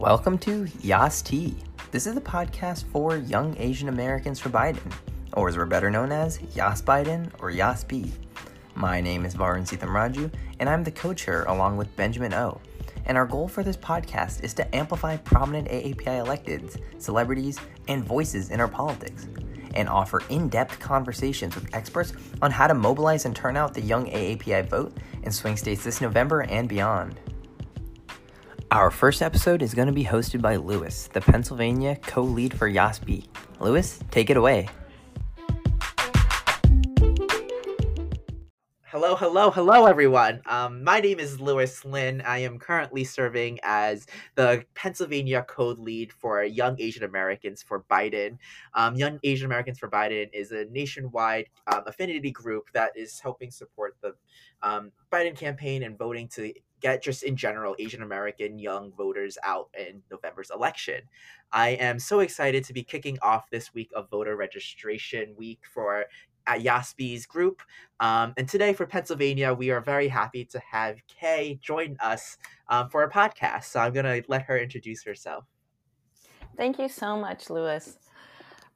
Welcome to Yas Tea. This is the podcast for young Asian Americans for Biden, or as we're better known as Yas Biden or Yas B. My name is Varun Sithamraju, and I'm the co-chair along with Benjamin O. And our goal for this podcast is to amplify prominent AAPI electeds, celebrities, and voices in our politics, and offer in-depth conversations with experts on how to mobilize and turn out the young AAPI vote in swing states this November and beyond. Our first episode is going to be hosted by Lewis, the Pennsylvania co lead for YASB. Lewis, take it away. Hello, hello, hello, everyone. Um, my name is Lewis Lin. I am currently serving as the Pennsylvania Code Lead for Young Asian Americans for Biden. Um, Young Asian Americans for Biden is a nationwide um, affinity group that is helping support the um, Biden campaign and voting to get just in general Asian American young voters out in November's election. I am so excited to be kicking off this week of voter registration week for at YASB's group. Um, and today for Pennsylvania, we are very happy to have Kay join us um, for a podcast. So I'm going to let her introduce herself. Thank you so much, Lewis.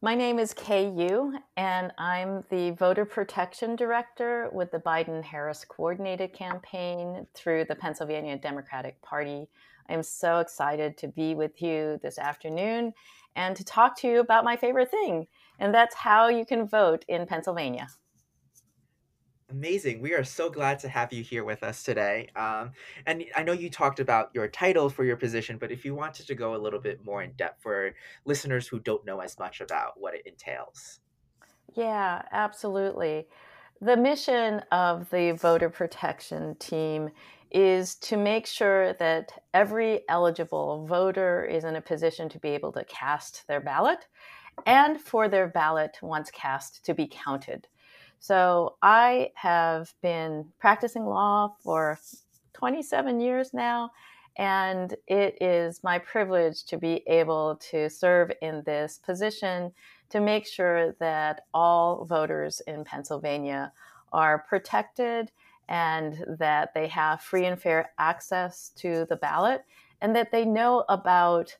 My name is Kay Yu, and I'm the Voter Protection Director with the Biden Harris Coordinated Campaign through the Pennsylvania Democratic Party. I'm so excited to be with you this afternoon and to talk to you about my favorite thing, and that's how you can vote in Pennsylvania. Amazing. We are so glad to have you here with us today. Um, and I know you talked about your title for your position, but if you wanted to go a little bit more in depth for listeners who don't know as much about what it entails. Yeah, absolutely. The mission of the voter protection team is to make sure that every eligible voter is in a position to be able to cast their ballot and for their ballot, once cast, to be counted. So I have been practicing law for 27 years now, and it is my privilege to be able to serve in this position to make sure that all voters in Pennsylvania are protected and that they have free and fair access to the ballot and that they know about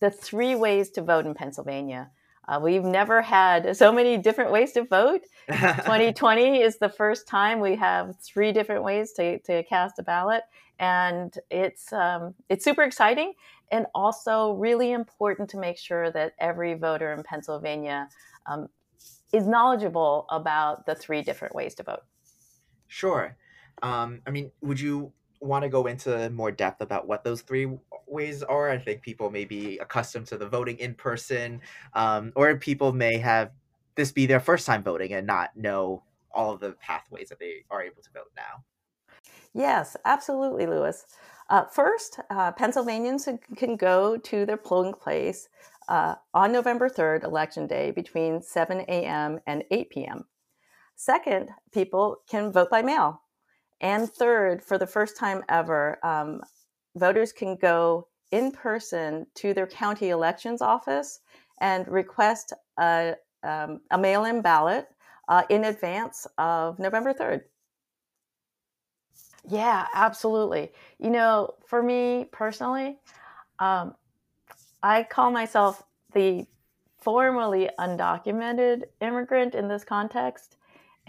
the three ways to vote in Pennsylvania. Uh, we've never had so many different ways to vote. 2020 is the first time we have three different ways to, to cast a ballot, and it's um, it's super exciting and also really important to make sure that every voter in Pennsylvania um, is knowledgeable about the three different ways to vote. Sure. Um, I mean, would you want to go into more depth about what those three ways are? I think people may be accustomed to the voting in person, um, or people may have this be their first time voting and not know all of the pathways that they are able to vote now. Yes, absolutely, Lewis. Uh, first, uh, Pennsylvanians can go to their polling place uh, on November 3rd, Election Day, between 7 a.m. and 8 p.m. Second, people can vote by mail. And third, for the first time ever, um, voters can go in person to their county elections office and request a, um, a mail in ballot uh, in advance of November 3rd. Yeah, absolutely. You know, for me personally, um, I call myself the formerly undocumented immigrant in this context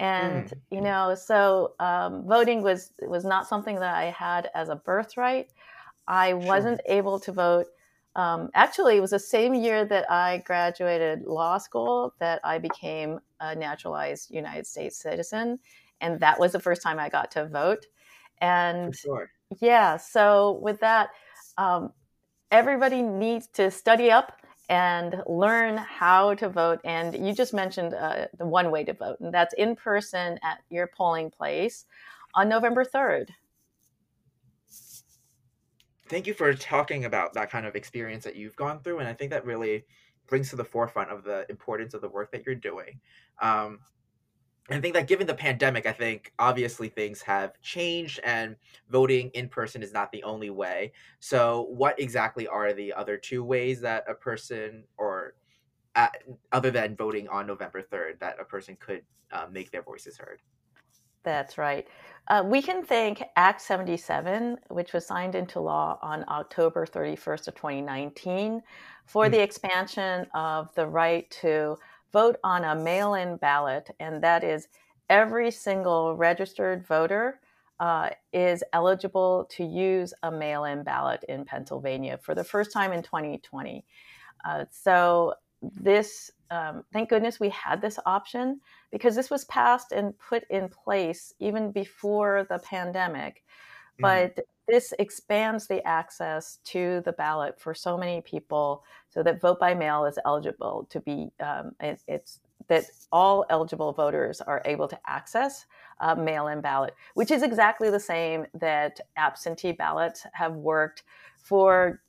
and mm. you know so um, voting was was not something that i had as a birthright i sure. wasn't able to vote um, actually it was the same year that i graduated law school that i became a naturalized united states citizen and that was the first time i got to vote and sure. yeah so with that um, everybody needs to study up and learn how to vote. And you just mentioned uh, the one way to vote, and that's in person at your polling place on November 3rd. Thank you for talking about that kind of experience that you've gone through. And I think that really brings to the forefront of the importance of the work that you're doing. Um, I think that given the pandemic, I think obviously things have changed and voting in person is not the only way. So, what exactly are the other two ways that a person, or at, other than voting on November 3rd, that a person could uh, make their voices heard? That's right. Uh, we can thank Act 77, which was signed into law on October 31st of 2019, for mm-hmm. the expansion of the right to vote on a mail-in ballot, and that is every single registered voter uh, is eligible to use a mail-in ballot in Pennsylvania for the first time in 2020. Uh, so this um, thank goodness we had this option because this was passed and put in place even before the pandemic. Mm-hmm. But this expands the access to the ballot for so many people so that vote by mail is eligible to be, um, it, it's that all eligible voters are able to access a mail in ballot, which is exactly the same that absentee ballots have worked for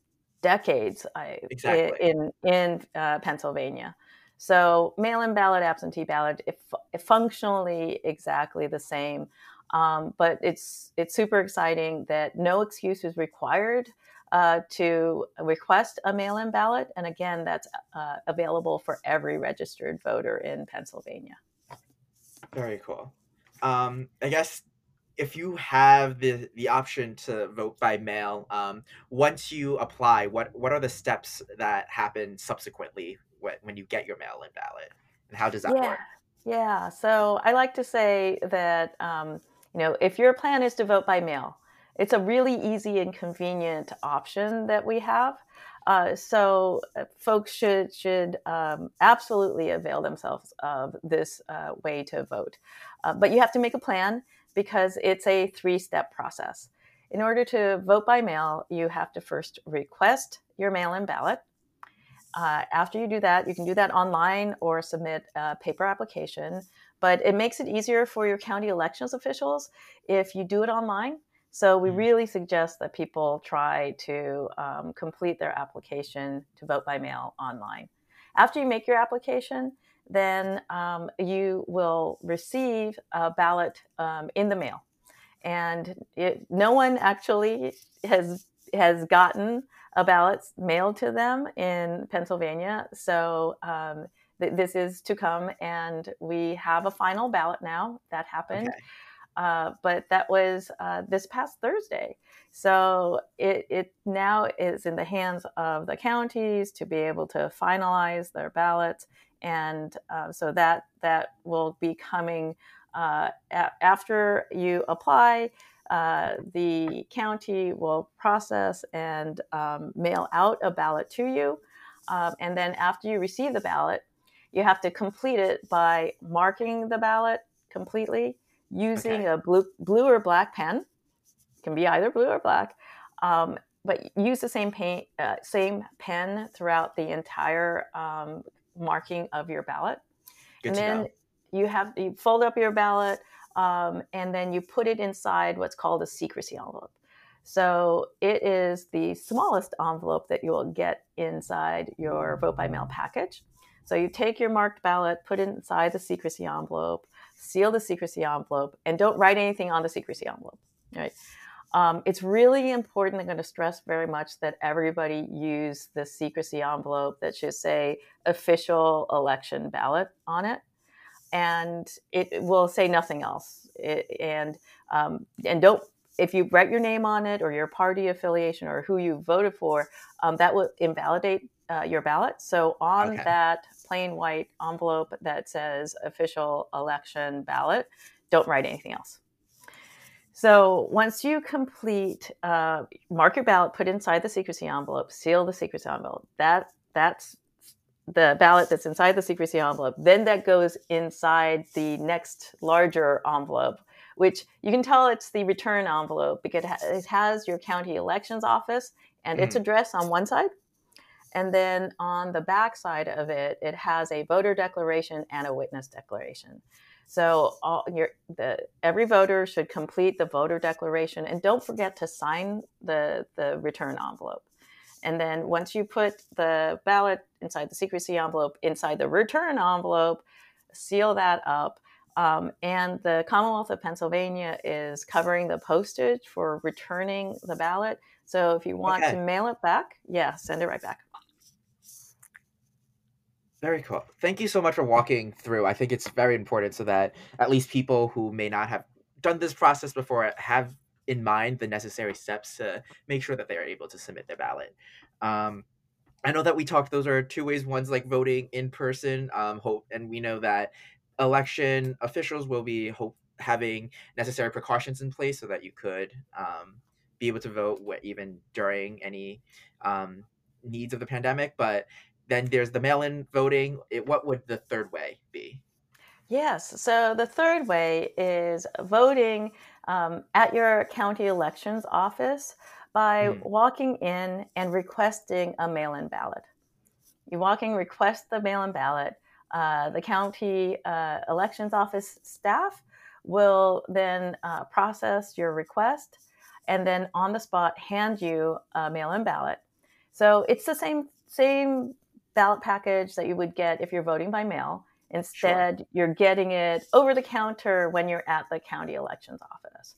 decades exactly. in in uh, Pennsylvania. So mail-in ballot, absentee ballot, if, if functionally exactly the same, um, but it's it's super exciting that no excuse is required uh, to request a mail-in ballot, and again, that's uh, available for every registered voter in Pennsylvania. Very cool. Um, I guess if you have the the option to vote by mail, um, once you apply, what what are the steps that happen subsequently when, when you get your mail in ballot, and how does that yeah. work? Yeah. So I like to say that um, you know if your plan is to vote by mail, it's a really easy and convenient option that we have. Uh, so uh, folks should should um, absolutely avail themselves of this uh, way to vote, uh, but you have to make a plan because it's a three step process. In order to vote by mail, you have to first request your mail in ballot. Uh, after you do that, you can do that online or submit a paper application, but it makes it easier for your county elections officials if you do it online. So we mm. really suggest that people try to um, complete their application to vote by mail online. After you make your application, then um, you will receive a ballot um, in the mail. And it, no one actually has has gotten a ballot mailed to them in Pennsylvania. So um, th- this is to come, and we have a final ballot now. That happened. Okay. Uh, but that was uh, this past Thursday. So it, it now is in the hands of the counties to be able to finalize their ballots and uh, so that that will be coming uh, a- after you apply. Uh, the county will process and um, mail out a ballot to you, um, and then after you receive the ballot, you have to complete it by marking the ballot completely using okay. a blue blue or black pen. It can be either blue or black. Um, but use the same paint, uh, same pen throughout the entire um, marking of your ballot. Good and then know. you have you fold up your ballot um, and then you put it inside what's called a secrecy envelope. So it is the smallest envelope that you will get inside your vote by mail package. So you take your marked ballot, put it inside the secrecy envelope, seal the secrecy envelope, and don't write anything on the secrecy envelope. Right. Um, it's really important. I'm going to stress very much that everybody use the secrecy envelope that should say official election ballot on it, and it will say nothing else. It, and um, and don't if you write your name on it or your party affiliation or who you voted for, um, that will invalidate uh, your ballot. So on okay. that plain white envelope that says official election ballot, don't write anything else. So once you complete, uh, mark your ballot, put inside the secrecy envelope, seal the secrecy envelope. That that's the ballot that's inside the secrecy envelope. Then that goes inside the next larger envelope, which you can tell it's the return envelope because it has your county elections office and mm. its address on one side. And then on the back side of it, it has a voter declaration and a witness declaration. So all your the every voter should complete the voter declaration and don't forget to sign the the return envelope. And then once you put the ballot inside the secrecy envelope, inside the return envelope, seal that up. Um, and the Commonwealth of Pennsylvania is covering the postage for returning the ballot. So if you want okay. to mail it back, yeah, send it right back. Very cool. Thank you so much for walking through. I think it's very important so that at least people who may not have done this process before have in mind the necessary steps to make sure that they are able to submit their ballot. Um, I know that we talked; those are two ways. One's like voting in person. Um, hope, and we know that election officials will be hope having necessary precautions in place so that you could um, be able to vote even during any um, needs of the pandemic. But then there's the mail-in voting. It, what would the third way be? Yes. So the third way is voting um, at your county elections office by mm. walking in and requesting a mail in ballot. You walk in, request the mail in ballot. Uh, the county uh, elections office staff will then uh, process your request and then on the spot hand you a mail in ballot. So it's the same, same ballot package that you would get if you're voting by mail. Instead, sure. you're getting it over the counter when you're at the county elections office.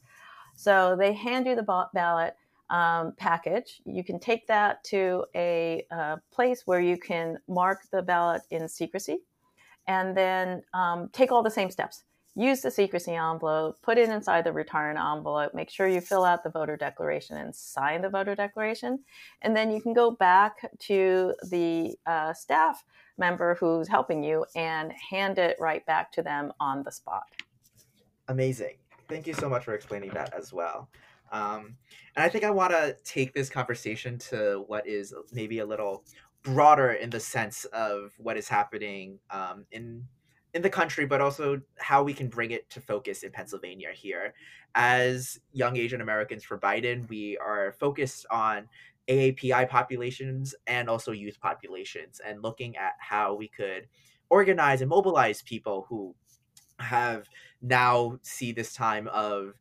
So they hand you the ballot um, package. You can take that to a uh, place where you can mark the ballot in secrecy and then um, take all the same steps. Use the secrecy envelope, put it inside the return envelope, make sure you fill out the voter declaration and sign the voter declaration. And then you can go back to the uh, staff member who's helping you and hand it right back to them on the spot. Amazing. Thank you so much for explaining that as well. Um, and I think I want to take this conversation to what is maybe a little broader in the sense of what is happening um, in in the country, but also how we can bring it to focus in Pennsylvania here. As young Asian Americans for Biden, we are focused on AAPI populations and also youth populations, and looking at how we could organize and mobilize people who have now see this time of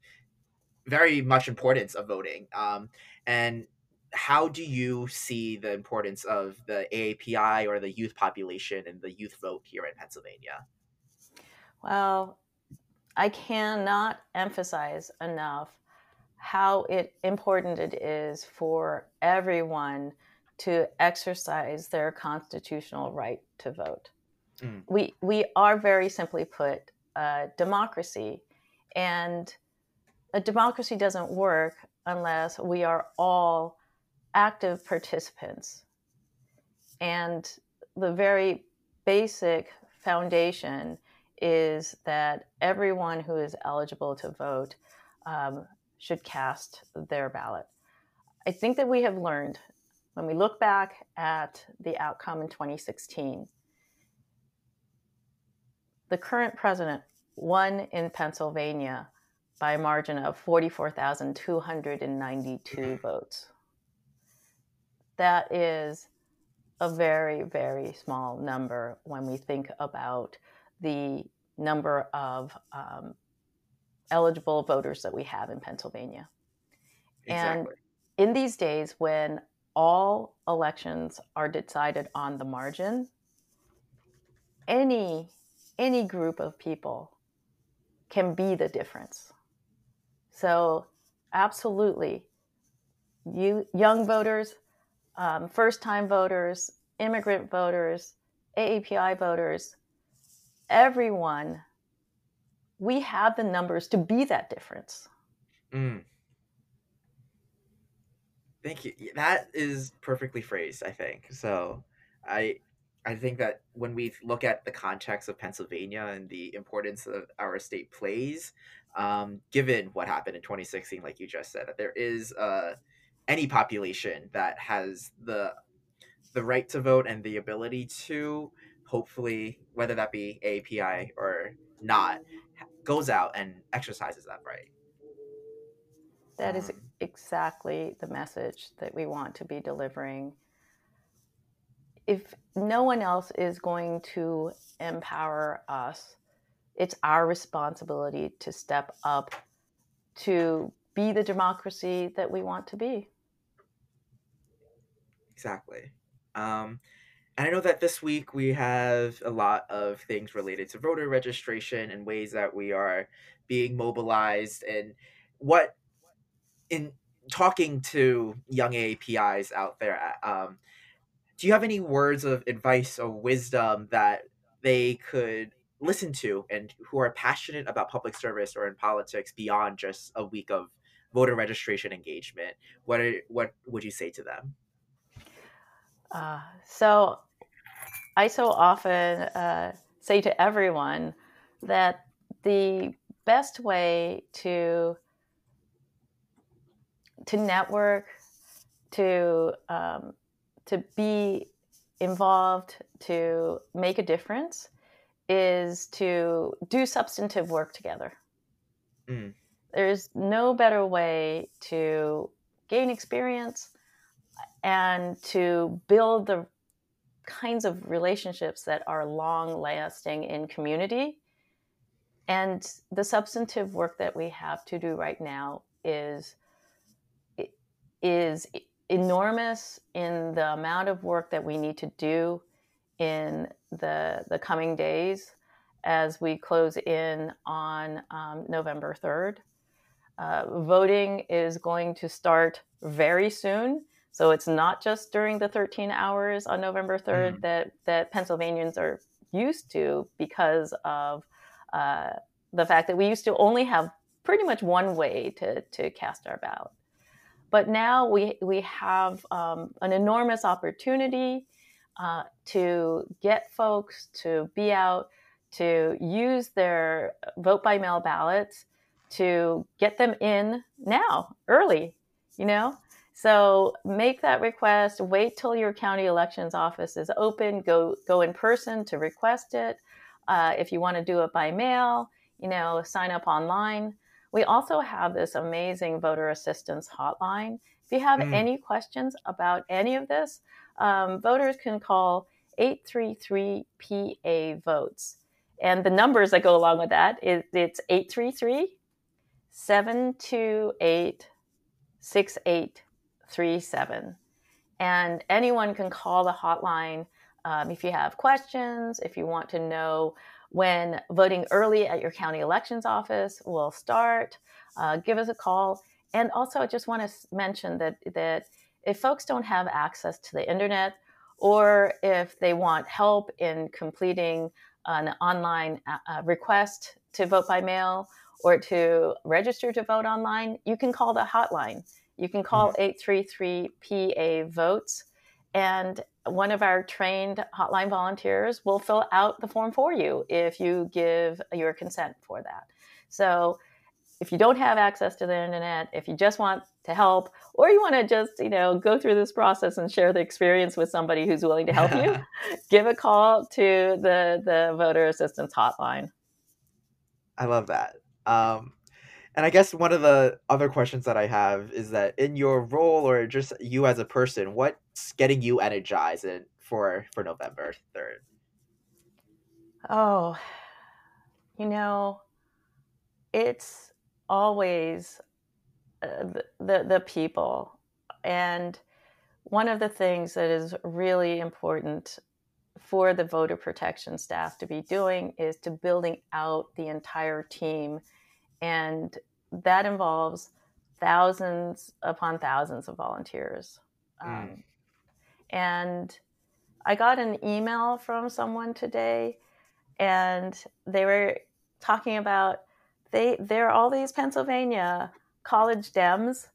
very much importance of voting. Um, and how do you see the importance of the AAPI or the youth population and the youth vote here in Pennsylvania? Well, I cannot emphasize enough how it important it is for everyone to exercise their constitutional right to vote. Mm. We we are very simply put a democracy, and a democracy doesn't work unless we are all active participants. And the very basic foundation is that everyone who is eligible to vote um, should cast their ballot. I think that we have learned when we look back at the outcome in 2016, the current president won in Pennsylvania by a margin of 44,292 votes. That is a very, very small number when we think about the number of um, eligible voters that we have in Pennsylvania. Exactly. And in these days when all elections are decided on the margin, any any group of people can be the difference. So, absolutely, you young voters, um, first-time voters, immigrant voters, AAPI voters, everyone, we have the numbers to be that difference. Mm. Thank you. That is perfectly phrased, I think. So, I I think that when we look at the context of Pennsylvania and the importance of our state plays, um, given what happened in 2016, like you just said, that there is uh, any population that has the the right to vote and the ability to, hopefully, whether that be API or not, goes out and exercises that right. That is um, exactly the message that we want to be delivering. If no one else is going to empower us it's our responsibility to step up to be the democracy that we want to be. Exactly. Um, and I know that this week we have a lot of things related to voter registration and ways that we are being mobilized and what in talking to young APIs out there, um, do you have any words of advice or wisdom that they could listen to and who are passionate about public service or in politics beyond just a week of voter registration engagement? What are, what would you say to them uh, so i so often uh, say to everyone that the best way to to network to um, to be involved to make a difference is to do substantive work together. Mm. There's no better way to gain experience and to build the kinds of relationships that are long lasting in community. And the substantive work that we have to do right now is is enormous in the amount of work that we need to do in the the coming days as we close in on um, November 3rd. Uh, voting is going to start very soon. So it's not just during the 13 hours on November 3rd mm. that, that Pennsylvanians are used to because of uh, the fact that we used to only have pretty much one way to, to cast our ballot. But now we, we have um, an enormous opportunity uh, to get folks to be out, to use their vote by mail ballots, to get them in now, early, you know? So make that request, wait till your county elections office is open, go, go in person to request it. Uh, if you want to do it by mail, you know, sign up online. We also have this amazing voter assistance hotline. If you have mm. any questions about any of this, um, voters can call 833 PA votes. And the numbers that go along with that is it's 833 728 6837. And anyone can call the hotline um, if you have questions, if you want to know when voting early at your county elections office will start, uh, give us a call. And also, I just want to mention that that if folks don't have access to the internet, or if they want help in completing an online uh, uh request to vote by mail or to register to vote online, you can call the hotline. You can call 833 PA votes and one of our trained hotline volunteers will fill out the form for you if you give your consent for that. So if you don't have access to the internet, if you just want to help, or you want to just, you know, go through this process and share the experience with somebody who's willing to help you, give a call to the the voter assistance hotline. I love that. Um, and I guess one of the other questions that I have is that in your role or just you as a person, what's getting you energized for for November 3rd? Oh, you know, it's always uh, the, the, the people. And one of the things that is really important for the voter protection staff to be doing is to building out the entire team and that involves thousands upon thousands of volunteers. Mm. Um, and I got an email from someone today, and they were talking about they there are all these Pennsylvania college Dems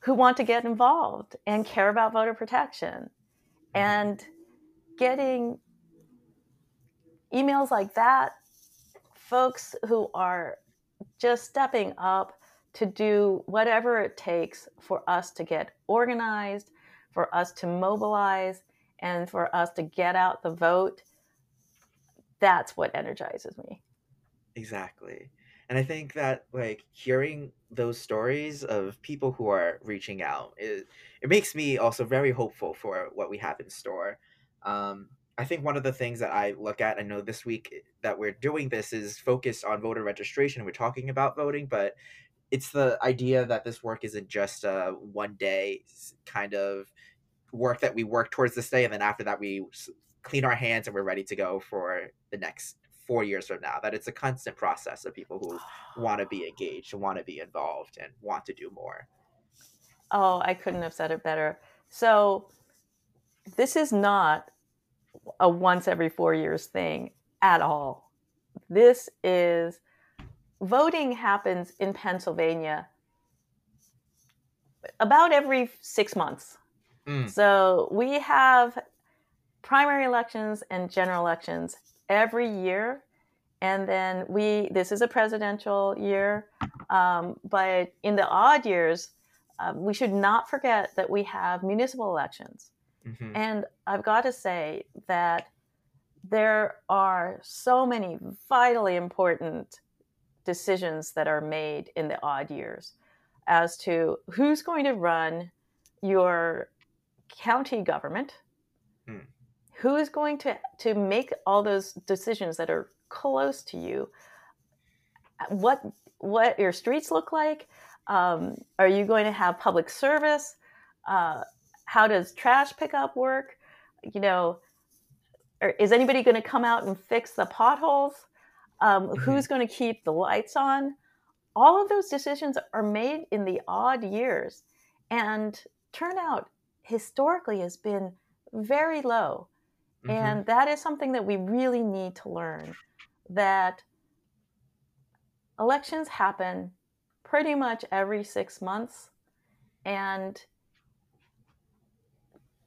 who want to get involved and care about voter protection, mm. and getting emails like that, folks who are just stepping up to do whatever it takes for us to get organized, for us to mobilize, and for us to get out the vote. That's what energizes me. Exactly. And I think that like hearing those stories of people who are reaching out, it, it makes me also very hopeful for what we have in store. Um, I think one of the things that I look at, I know this week eh, that we're doing this is focused on voter registration. We're talking about voting, but it's the idea that this work isn't just a one day kind of work that we work towards this day, and then after that we clean our hands and we're ready to go for the next four years from now. That it's a constant process of people who want to be engaged, want to be involved, and want to do more. Oh, I couldn't have said it better. So, this is not a once every four years thing at all. this is voting happens in Pennsylvania about every six months. Mm. So we have primary elections and general elections every year. And then we, this is a presidential year, um, but in the odd years, uh, we should not forget that we have municipal elections. Mhm. And I've got to say that there are so many vitally important decisions that are made in the odd years as to who's going to run your county government, Hmm. who is going to, to make all those decisions that are close to you, what what your streets look like. Um, are you going to have public service? Uh, how does trash pickup work? You know, or is anybody going to come out and fix the potholes? Um, Who's going to keep the lights on? All of those decisions are made in the odd years, and turnout historically has been very low. Mhm. And that is something that we really need to learn that elections happen pretty much every six months and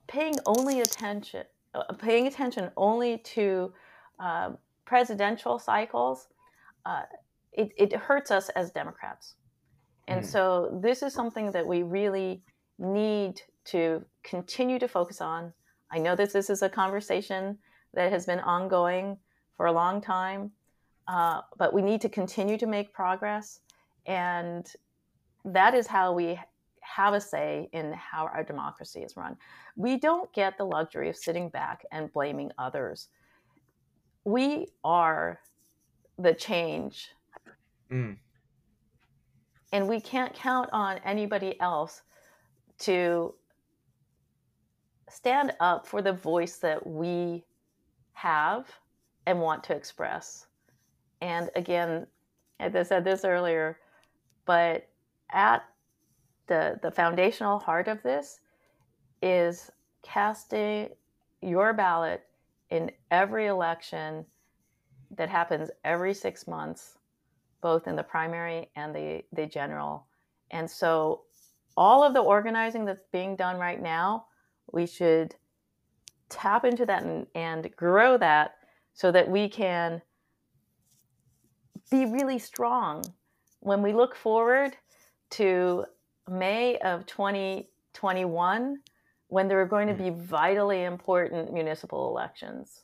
paying only attention uh, paying attention only to uh, presidential cycles uh, it, it hurts us as democrats. And Mm. so this is something that we really need to continue to focus on. I know that this is a conversation that has been ongoing for a long time uh, but we need to continue to make progress. And that is how we have a say in how our democracy is run. We don't get the luxury of sitting back and blaming others. We are the change, Mm. and we can't count on anybody else to stand up for the voice that we have and want to express. And again, as I said this earlier, but at the the foundational heart of this is casting your ballot in every election that happens every six months, both in the primary and the, the general. And so all of the organizing that's being done right now, we should tap into that and, and grow that so that we can be really strong when we look forward to May of 2021 when there are going to be vitally important municipal elections.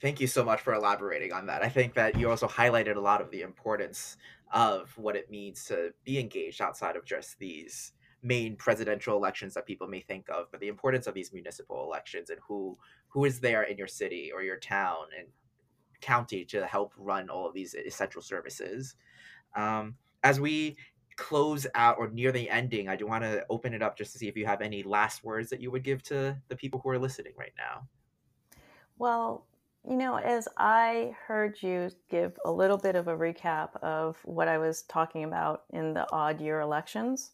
Thank you so much for elaborating on that. I think that you also highlighted a lot of the importance of what it means to be engaged outside of just these main presidential elections that people may think of, but the importance of these municipal elections and who who is there in your city or your town and county to help run all of these essential services. Um, as we close out or near the ending, I do want to open it up just to see if you have any last words that you would give to the people who are listening right now. Well, you know, as I heard you give a little bit of a recap of what I was talking about in the odd year elections,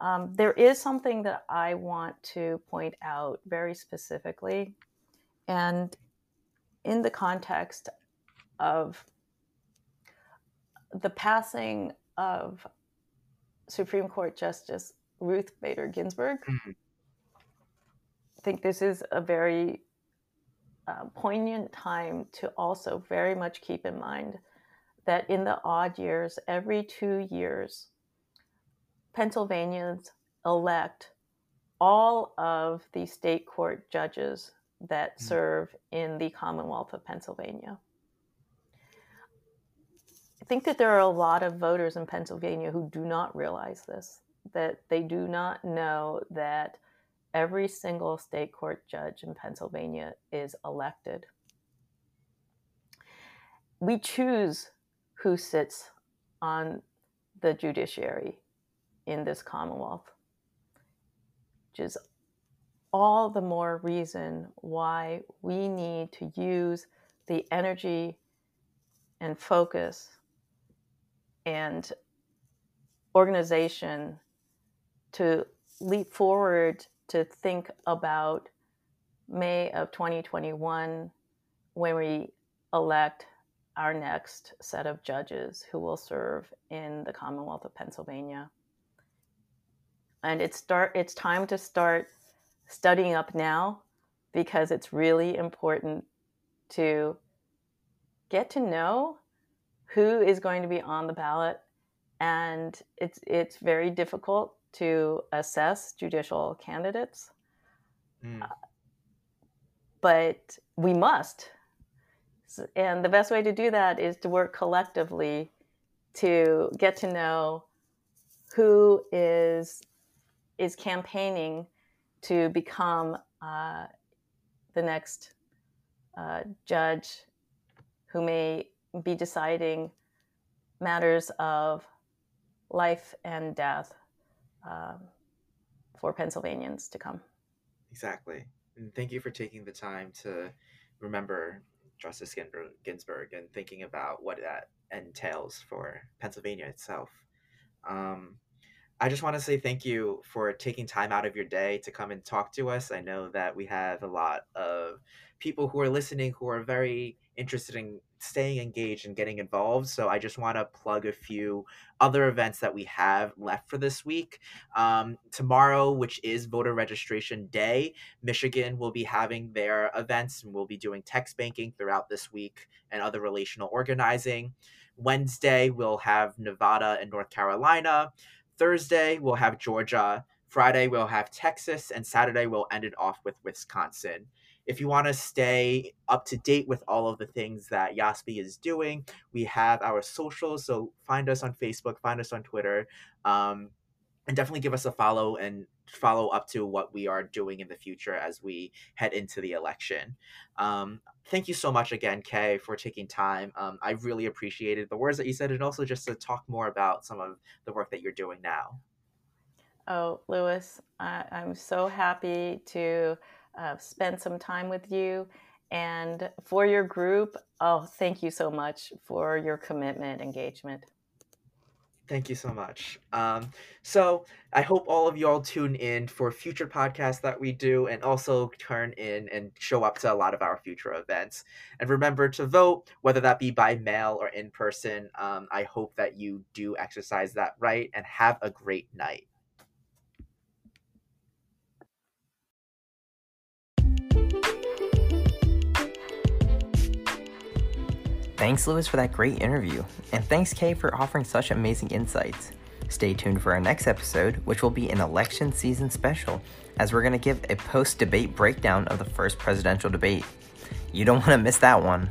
um, there is something that I want to point out very specifically. And in the context of the passing of Supreme Court Justice Ruth Bader Ginsburg, Mhm. I think this is a very uh, poignant time to also very much keep in mind that in the odd years, every two years, Pennsylvanians elect all of the state court judges that Mm. serve in the Commonwealth of Pennsylvania. Think that there are a lot of voters in Pennsylvania who do not realize this, that they do not know that every single state court judge in Pennsylvania is elected. We choose who sits on the judiciary in this Commonwealth, which is all the more reason why we need to use the energy and focus and organization to leap forward to think about May of 2021 when we elect our next set of judges who will serve in the Commonwealth of Pennsylvania. And it's start it's time to start studying up now because it's really important to get to know who is going to be on the ballot and it's it's very difficult to assess judicial candidates mm. uh, but we must and the best way to do that is to work collectively to get to know who is is campaigning to become uh, the next uh, judge who may be deciding matters of life and death um, for Pennsylvanians to come. Exactly. And thank you for taking the time to remember Justice Ginsburg and thinking about what that entails for Pennsylvania itself. Um, I just want to say thank you for taking time out of your day to come and talk to us. I know that we have a lot of people who are listening who are very interested in staying engaged and getting involved. So I just want to plug a few other events that we have left for this week. Um, tomorrow, which is voter registration day, Michigan will be having their events and we'll be doing text banking throughout this week and other relational organizing. Wednesday, we'll have Nevada and North Carolina. Thursday, we'll have Georgia. Friday, we'll have Texas. And Saturday, we'll end it off with Wisconsin. If you want to stay up to date with all of the things that YASB is doing, we have our socials. So find us on Facebook, find us on Twitter, um, and definitely give us a follow and follow up to what we are doing in the future as we head into the election. Um, thank you so much again, Kay, for taking time. Um, I really appreciated the words that you said and also just to talk more about some of the work that you're doing now. Oh, Lewis, I, am so happy to uh, spend some time with you. And for your group, oh, thank you so much for your commitment, engagement. Thank you so much. Um, so I hope all of y'all tune in for future podcasts that we do and also turn in and show up to a lot of our future events. And remember to vote, whether that be by mail or in person. Um, I hope that you do exercise that right and have a great night. Thanks, Lewis, for that great interview, and thanks, Kay, for offering such amazing insights. Stay tuned for our next episode, which will be an election season special, as we're going to give a post debate breakdown of the first presidential debate. You don't want to miss that one.